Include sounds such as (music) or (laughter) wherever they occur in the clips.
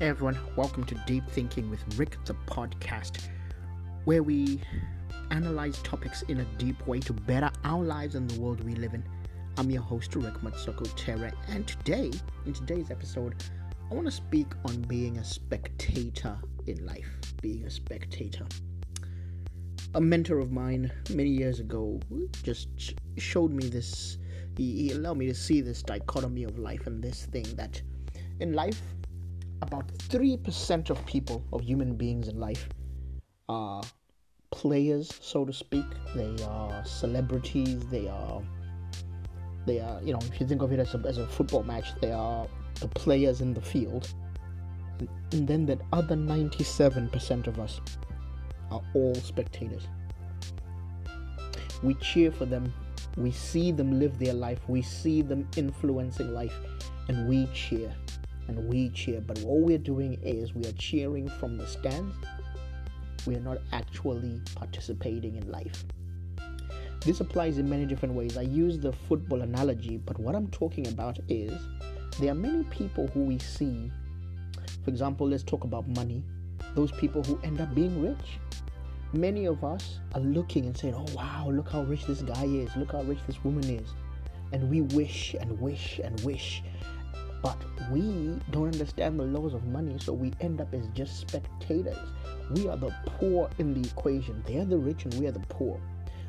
Everyone, welcome to Deep Thinking with Rick, the podcast, where we analyze topics in a deep way to better our lives and the world we live in. I'm your host, Rick Matsoko Tere, and today, in today's episode, I want to speak on being a spectator in life. Being a spectator. A mentor of mine many years ago just showed me this, he, he allowed me to see this dichotomy of life and this thing that in life, about 3% of people, of human beings in life, are players, so to speak. They are celebrities. They are, they are, you know, if you think of it as a, as a football match, they are the players in the field. And then that other 97% of us are all spectators. We cheer for them. We see them live their life. We see them influencing life. And we cheer and we cheer, but all we're doing is we are cheering from the stands. We are not actually participating in life. This applies in many different ways. I use the football analogy, but what I'm talking about is there are many people who we see. For example, let's talk about money. Those people who end up being rich. Many of us are looking and saying, Oh, wow, look how rich this guy is. Look how rich this woman is. And we wish and wish and wish but we don't understand the laws of money, so we end up as just spectators. We are the poor in the equation. They are the rich and we are the poor.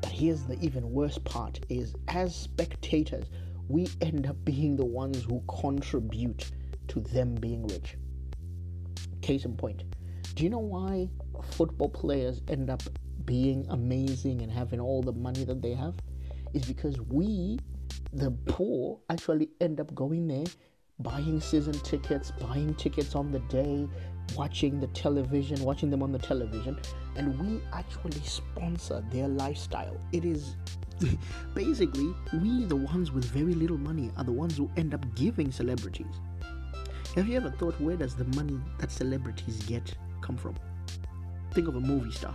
But here's the even worse part is as spectators, we end up being the ones who contribute to them being rich. Case in point. Do you know why football players end up being amazing and having all the money that they have? Is because we, the poor, actually end up going there buying season tickets, buying tickets on the day, watching the television, watching them on the television, and we actually sponsor their lifestyle. It is (laughs) basically we, the ones with very little money, are the ones who end up giving celebrities. Have you ever thought where does the money that celebrities get come from? Think of a movie star.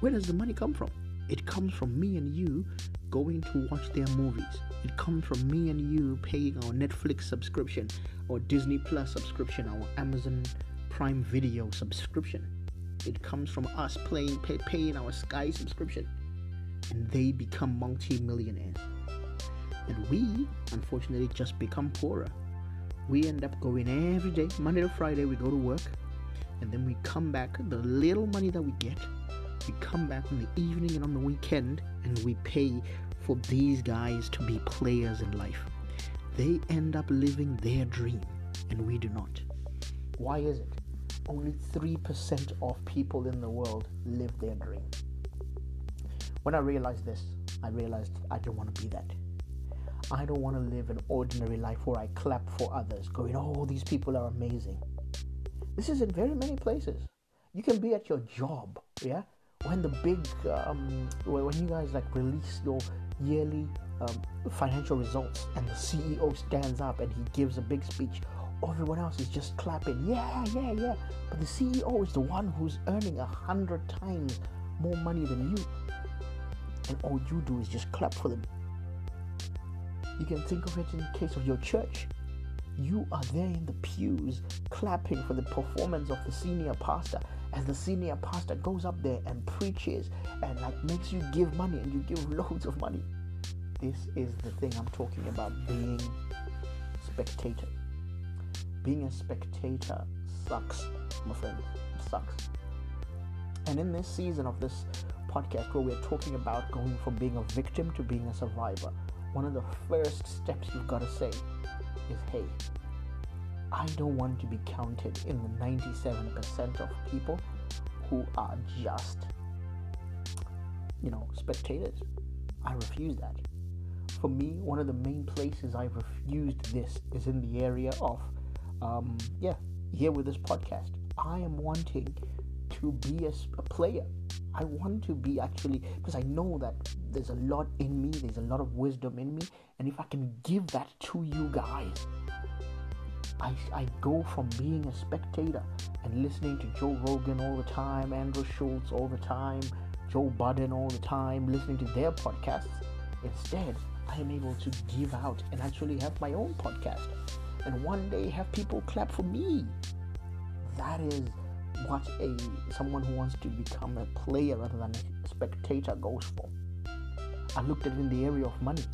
Where does the money come from? It comes from me and you going to watch their movies. It comes from me and you paying our Netflix subscription, our Disney Plus subscription, our Amazon Prime Video subscription. It comes from us playing, pay, paying our Sky subscription. And they become multi millionaires. And we, unfortunately, just become poorer. We end up going every day, Monday to Friday, we go to work, and then we come back. The little money that we get, we come back in the evening and on the weekend, and we pay for these guys to be players in life. They end up living their dream, and we do not. Why is it? Only 3% of people in the world live their dream. When I realized this, I realized I didn't want to be that. I don't want to live an ordinary life where I clap for others, going, oh, these people are amazing. This is in very many places. You can be at your job, yeah? When the big, um, when you guys like release your yearly um, financial results and the CEO stands up and he gives a big speech, everyone else is just clapping, yeah, yeah, yeah. But the CEO is the one who's earning a hundred times more money than you. And all you do is just clap for them. You can think of it in the case of your church. You are there in the pews clapping for the performance of the senior pastor as the senior pastor goes up there and preaches and like makes you give money and you give (laughs) loads of money. This is the thing I'm talking about being spectator. Being a spectator sucks, my friend It sucks. And in this season of this podcast where we're talking about going from being a victim to being a survivor, one of the first steps you've got to say is hey, I don't want to be counted in the 97% of people who are just, you know, spectators. I refuse that. For me, one of the main places I've refused this is in the area of, um, yeah, here with this podcast. I am wanting to be a, a player. I want to be actually, because I know that there's a lot in me, there's a lot of wisdom in me, and if I can give that to you guys, I, I go from being a spectator and listening to Joe Rogan all the time, Andrew Schulz all the time, Joe Budden all the time, listening to their podcasts. Instead, I am able to give out and actually have my own podcast. And one day have people clap for me. that is what a someone who wants to become a player rather than a spectator goes for. I looked at it in the area of money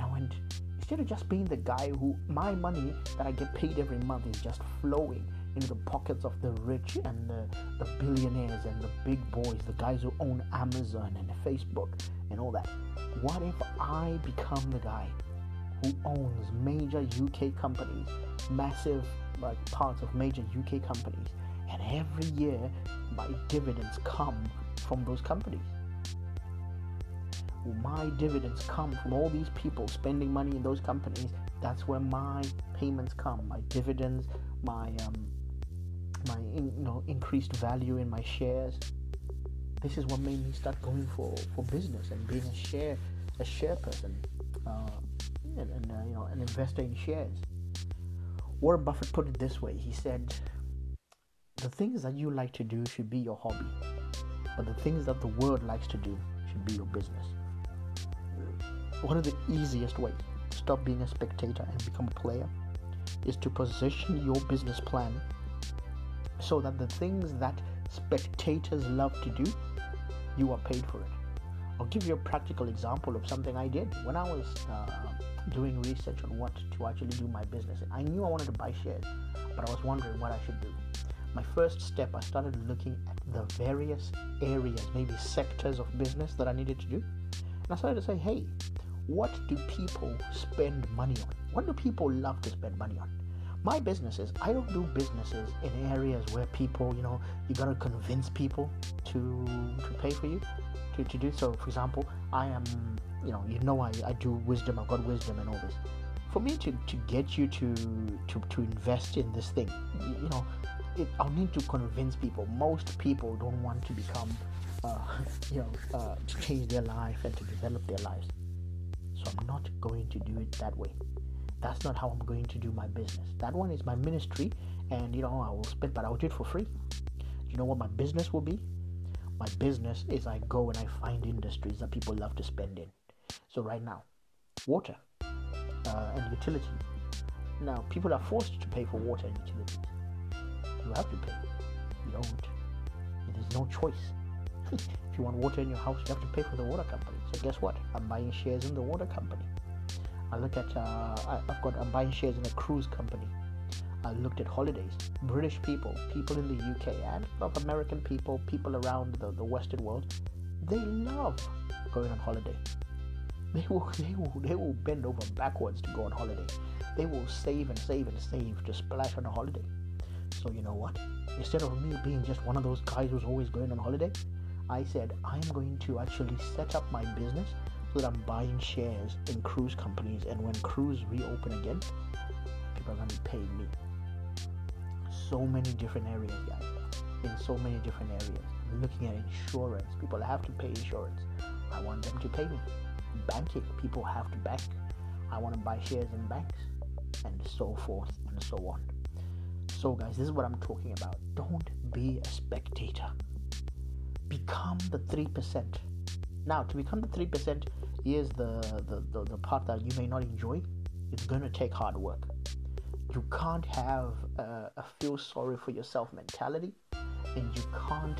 and I went, instead of just being the guy who my money that I get paid every month is just flowing into the pockets of the rich and the, the billionaires and the big boys, the guys who own Amazon and Facebook and all that. What if I become the guy who owns major UK companies, massive like parts of major UK companies, and every year my dividends come from those companies? My dividends come from all these people spending money in those companies. That's where my payments come. My dividends, my um, my in, you know increased value in my shares. This is what made me start going for, for business and being a share a share person uh, and, and uh, you know an investor in shares. Warren Buffett put it this way. He said, "The things that you like to do should be your hobby, but the things that the world likes to do should be your business." One of the easiest ways to stop being a spectator and become a player is to position your business plan so that the things that spectators love to do, you are paid for it. I'll give you a practical example of something I did when I was uh, doing research on what to actually do my business. I knew I wanted to buy shares, but I was wondering what I should do. My first step, I started looking at the various areas, maybe sectors of business that I needed to do. And I started to say, hey, what do people spend money on? What do people love to spend money on? My businesses, I don't do businesses in areas where people, you know, you gotta convince people to to pay for you to, to do so. For example, I am, you know, you know, I, I do wisdom, I've got wisdom and all this. For me to, to get you to, to to invest in this thing, you, you know, it, I'll need to convince people. Most people don't want to become, uh, (laughs) you know, uh, to change their life and to develop their lives. So I'm not going to do it that way. That's not how I'm going to do my business. That one is my ministry, and you know I will spend, but I will do it for free. You know what my business will be? My business is I go and I find industries that people love to spend in. So right now, water uh, and utilities. Now people are forced to pay for water and utilities. You have to pay. You don't. There's no choice. If you want water in your house, you have to pay for the water company. So guess what? I'm buying shares in the water company. I look at uh, I've got I'm buying shares in a cruise company. I looked at holidays. British people, people in the UK, and of American people, people around the, the Western world, they love going on holiday. (laughs) They will, they will, they will bend over backwards to go on holiday. They will save and save and save to splash on a holiday. So you know what? Instead of me being just one of those guys who's always going on holiday, I said, I'm going to actually set up my business so that I'm buying shares in cruise companies. And when cruise reopen again, people are going to be paying me. So many different areas, guys. In so many different areas. Looking at insurance. People have to pay insurance. I want them to pay me. Banking. People have to bank. I want to buy shares in banks. And so forth and so on. So, guys, this is what I'm talking about. Don't be a spectator become the 3%. Now, to become the 3%, here's the, the, the, the part that you may not enjoy. It's going to take hard work. You can't have a, a feel sorry for yourself mentality, and you can't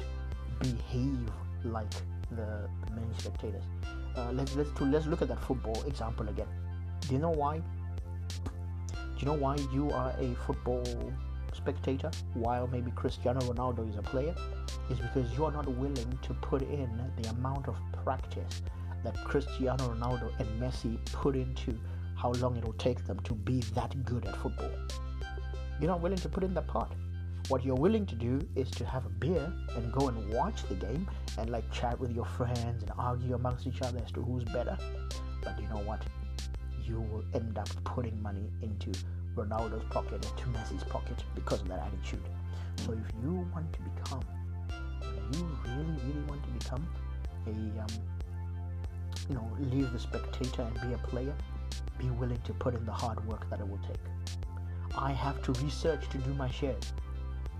behave like the, the many spectators. Uh, let's let's to, let's look at that football example again. Do you know why? Do you know why you are a football spectator while maybe Cristiano Ronaldo is a player is because you are not willing to put in the amount of practice that Cristiano Ronaldo and Messi put into how long it will take them to be that good at football. You're not willing to put in that part. What you're willing to do is to have a beer and go and watch the game and like chat with your friends and argue amongst each other as to who's better. But you know what? You will end up putting money into Ronaldo's pocket into Messi's pocket because of that attitude. So if you want to become, if you really, really want to become a, um, you know, leave the spectator and be a player, be willing to put in the hard work that it will take. I have to research to do my shares.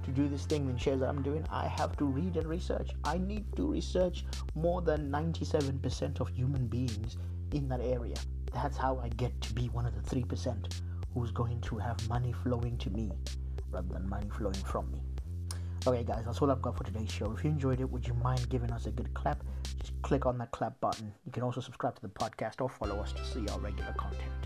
To do this thing in shares that I'm doing, I have to read and research. I need to research more than 97% of human beings in that area. That's how I get to be one of the 3% who's going to have money flowing to me rather than money flowing from me. Okay, guys, that's all I've got for today's show. If you enjoyed it, would you mind giving us a good clap? Just click on that clap button. You can also subscribe to the podcast or follow us to see our regular content.